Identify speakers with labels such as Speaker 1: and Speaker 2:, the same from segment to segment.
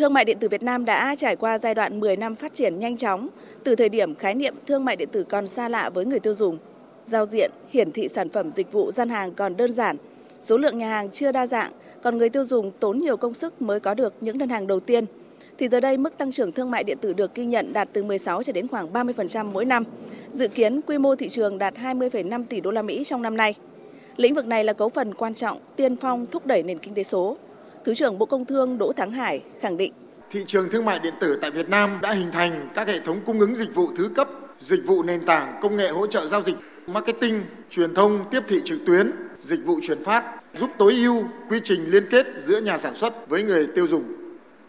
Speaker 1: Thương mại điện tử Việt Nam đã trải qua giai đoạn 10 năm phát triển nhanh chóng, từ thời điểm khái niệm thương mại điện tử còn xa lạ với người tiêu dùng. Giao diện, hiển thị sản phẩm dịch vụ gian hàng còn đơn giản, số lượng nhà hàng chưa đa dạng, còn người tiêu dùng tốn nhiều công sức mới có được những đơn hàng đầu tiên. Thì giờ đây mức tăng trưởng thương mại điện tử được ghi nhận đạt từ 16 cho đến khoảng 30% mỗi năm. Dự kiến quy mô thị trường đạt 20,5 tỷ đô la Mỹ trong năm nay. Lĩnh vực này là cấu phần quan trọng, tiên phong thúc đẩy nền kinh tế số. Thứ trưởng Bộ Công Thương Đỗ Thắng Hải khẳng định
Speaker 2: thị trường thương mại điện tử tại Việt Nam đã hình thành các hệ thống cung ứng dịch vụ thứ cấp, dịch vụ nền tảng, công nghệ hỗ trợ giao dịch, marketing, truyền thông, tiếp thị trực tuyến, dịch vụ chuyển phát, giúp tối ưu quy trình liên kết giữa nhà sản xuất với người tiêu dùng.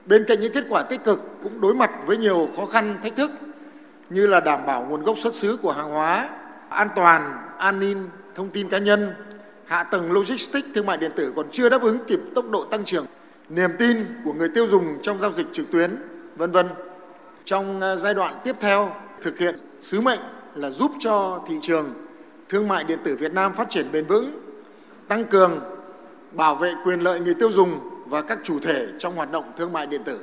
Speaker 2: Bên cạnh những kết quả tích cực cũng đối mặt với nhiều khó khăn, thách thức như là đảm bảo nguồn gốc xuất xứ của hàng hóa, an toàn, an ninh thông tin cá nhân, hạ tầng logistics thương mại điện tử còn chưa đáp ứng kịp tốc độ tăng trưởng, niềm tin của người tiêu dùng trong giao dịch trực tuyến, vân vân. Trong ờ, giai đoạn tiếp theo, thực hiện sứ mệnh là giúp cho thị trường thương mại điện tử Việt Nam phát triển bền vững, tăng cường bảo vệ quyền lợi người tiêu dùng và các chủ thể trong hoạt động thương mại điện tử.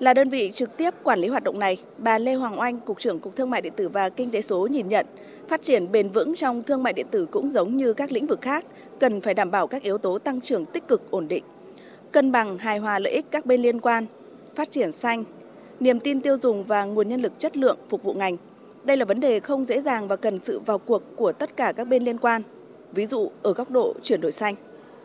Speaker 1: Là đơn vị trực tiếp quản lý hoạt động này, bà Lê Hoàng Oanh, Cục trưởng Cục Thương mại điện tử và Kinh tế số nhìn nhận, phát triển bền vững trong thương mại điện tử cũng giống như các lĩnh vực khác, cần phải đảm bảo các yếu tố tăng trưởng tích cực ổn định, cân bằng hài hòa lợi ích các bên liên quan, phát triển xanh, niềm tin tiêu dùng và nguồn nhân lực chất lượng phục vụ ngành. Đây là vấn đề không dễ dàng và cần sự vào cuộc của tất cả các bên liên quan. Ví dụ ở góc độ chuyển đổi xanh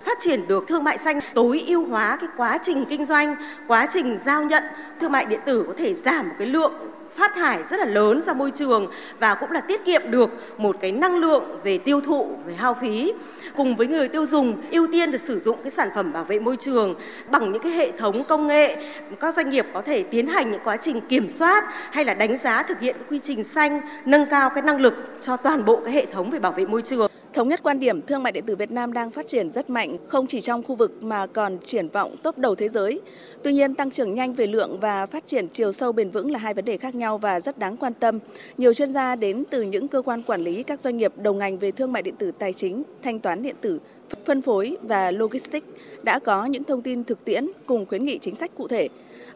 Speaker 3: phát triển được thương mại xanh, tối ưu hóa cái quá trình kinh doanh, quá trình giao nhận. Thương mại điện tử có thể giảm một cái lượng phát thải rất là lớn ra môi trường và cũng là tiết kiệm được một cái năng lượng về tiêu thụ, về hao phí. Cùng với người tiêu dùng, ưu tiên được sử dụng cái sản phẩm bảo vệ môi trường bằng những cái hệ thống công nghệ, các doanh nghiệp có thể tiến hành những quá trình kiểm soát hay là đánh giá thực hiện quy trình xanh, nâng cao cái năng lực cho toàn bộ cái hệ thống về bảo vệ môi trường.
Speaker 1: Thống nhất quan điểm thương mại điện tử Việt Nam đang phát triển rất mạnh, không chỉ trong khu vực mà còn triển vọng top đầu thế giới. Tuy nhiên, tăng trưởng nhanh về lượng và phát triển chiều sâu bền vững là hai vấn đề khác nhau và rất đáng quan tâm. Nhiều chuyên gia đến từ những cơ quan quản lý các doanh nghiệp đầu ngành về thương mại điện tử tài chính, thanh toán điện tử, phân phối và logistics đã có những thông tin thực tiễn cùng khuyến nghị chính sách cụ thể.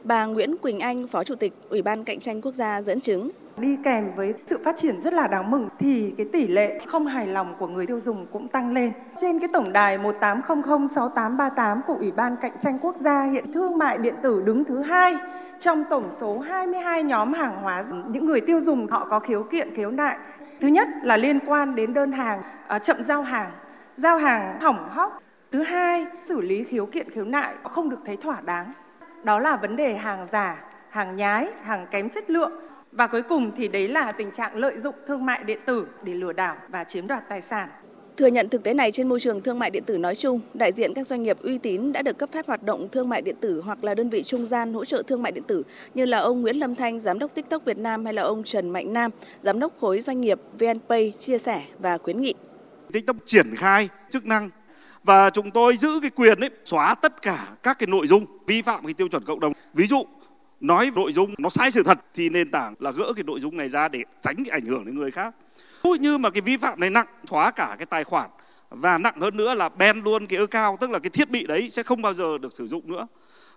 Speaker 1: Bà Nguyễn Quỳnh Anh, Phó Chủ tịch Ủy ban Cạnh tranh Quốc gia dẫn chứng
Speaker 4: đi kèm với sự phát triển rất là đáng mừng thì cái tỷ lệ không hài lòng của người tiêu dùng cũng tăng lên. Trên cái tổng đài 18006838 của Ủy ban Cạnh tranh Quốc gia hiện thương mại điện tử đứng thứ hai trong tổng số 22 nhóm hàng hóa những người tiêu dùng họ có khiếu kiện khiếu nại. Thứ nhất là liên quan đến đơn hàng à, chậm giao hàng, giao hàng hỏng hóc. Thứ hai, xử lý khiếu kiện khiếu nại không được thấy thỏa đáng. Đó là vấn đề hàng giả, hàng nhái, hàng kém chất lượng và cuối cùng thì đấy là tình trạng lợi dụng thương mại điện tử để lừa đảo và chiếm đoạt tài sản.
Speaker 1: Thừa nhận thực tế này trên môi trường thương mại điện tử nói chung, đại diện các doanh nghiệp uy tín đã được cấp phép hoạt động thương mại điện tử hoặc là đơn vị trung gian hỗ trợ thương mại điện tử như là ông Nguyễn Lâm Thanh, giám đốc TikTok Việt Nam hay là ông Trần Mạnh Nam, giám đốc khối doanh nghiệp VNPay chia sẻ và khuyến nghị.
Speaker 5: TikTok triển khai chức năng và chúng tôi giữ cái quyền ấy, xóa tất cả các cái nội dung vi phạm cái tiêu chuẩn cộng đồng. Ví dụ, nói nội dung nó sai sự thật thì nền tảng là gỡ cái nội dung này ra để tránh cái ảnh hưởng đến người khác. Ví như mà cái vi phạm này nặng, xóa cả cái tài khoản. Và nặng hơn nữa là ban luôn cái account, tức là cái thiết bị đấy sẽ không bao giờ được sử dụng nữa.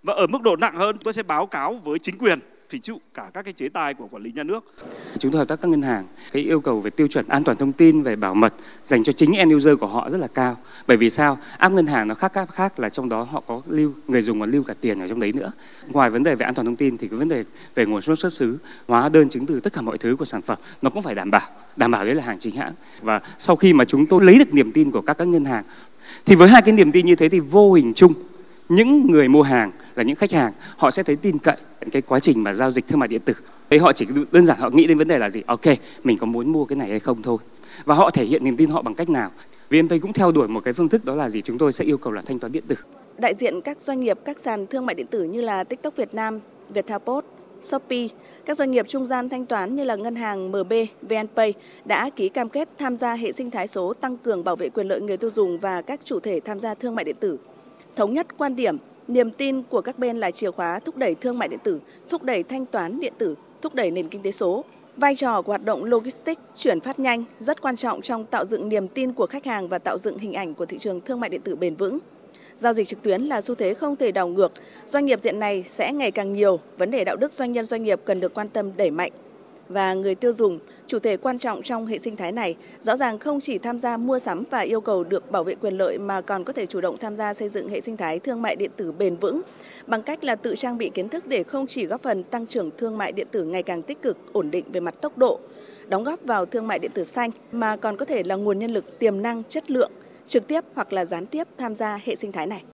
Speaker 5: Và ở mức độ nặng hơn, tôi sẽ báo cáo với chính quyền phải chịu cả các cái chế tài của quản lý nhà nước.
Speaker 6: Chúng tôi hợp tác các ngân hàng, cái yêu cầu về tiêu chuẩn an toàn thông tin về bảo mật dành cho chính end user của họ rất là cao. Bởi vì sao? App ngân hàng nó khác app khác là trong đó họ có lưu người dùng còn lưu cả tiền ở trong đấy nữa. Ngoài vấn đề về an toàn thông tin thì cái vấn đề về nguồn gốc xuất xứ, hóa đơn chứng từ tất cả mọi thứ của sản phẩm nó cũng phải đảm bảo. Đảm bảo đấy là hàng chính hãng. Và sau khi mà chúng tôi lấy được niềm tin của các các ngân hàng thì với hai cái niềm tin như thế thì vô hình chung những người mua hàng là những khách hàng họ sẽ thấy tin cậy cái quá trình mà giao dịch thương mại điện tử. Đấy họ chỉ đơn giản họ nghĩ đến vấn đề là gì? Ok mình có muốn mua cái này hay không thôi. Và họ thể hiện niềm tin họ bằng cách nào? VNPay cũng theo đuổi một cái phương thức đó là gì? Chúng tôi sẽ yêu cầu là thanh toán điện tử.
Speaker 1: Đại diện các doanh nghiệp các sàn thương mại điện tử như là TikTok Việt Nam, Viettel Post, Shopee, các doanh nghiệp trung gian thanh toán như là ngân hàng MB, VNPay đã ký cam kết tham gia hệ sinh thái số tăng cường bảo vệ quyền lợi người tiêu dùng và các chủ thể tham gia thương mại điện tử. Thống nhất quan điểm Niềm tin của các bên là chìa khóa thúc đẩy thương mại điện tử, thúc đẩy thanh toán điện tử, thúc đẩy nền kinh tế số. Vai trò của hoạt động logistics chuyển phát nhanh rất quan trọng trong tạo dựng niềm tin của khách hàng và tạo dựng hình ảnh của thị trường thương mại điện tử bền vững. Giao dịch trực tuyến là xu thế không thể đảo ngược, doanh nghiệp diện này sẽ ngày càng nhiều, vấn đề đạo đức doanh nhân doanh nghiệp cần được quan tâm đẩy mạnh. Và người tiêu dùng, chủ thể quan trọng trong hệ sinh thái này, rõ ràng không chỉ tham gia mua sắm và yêu cầu được bảo vệ quyền lợi mà còn có thể chủ động tham gia xây dựng hệ sinh thái thương mại điện tử bền vững bằng cách là tự trang bị kiến thức để không chỉ góp phần tăng trưởng thương mại điện tử ngày càng tích cực, ổn định về mặt tốc độ, đóng góp vào thương mại điện tử xanh mà còn có thể là nguồn nhân lực tiềm năng chất lượng trực tiếp hoặc là gián tiếp tham gia hệ sinh thái này.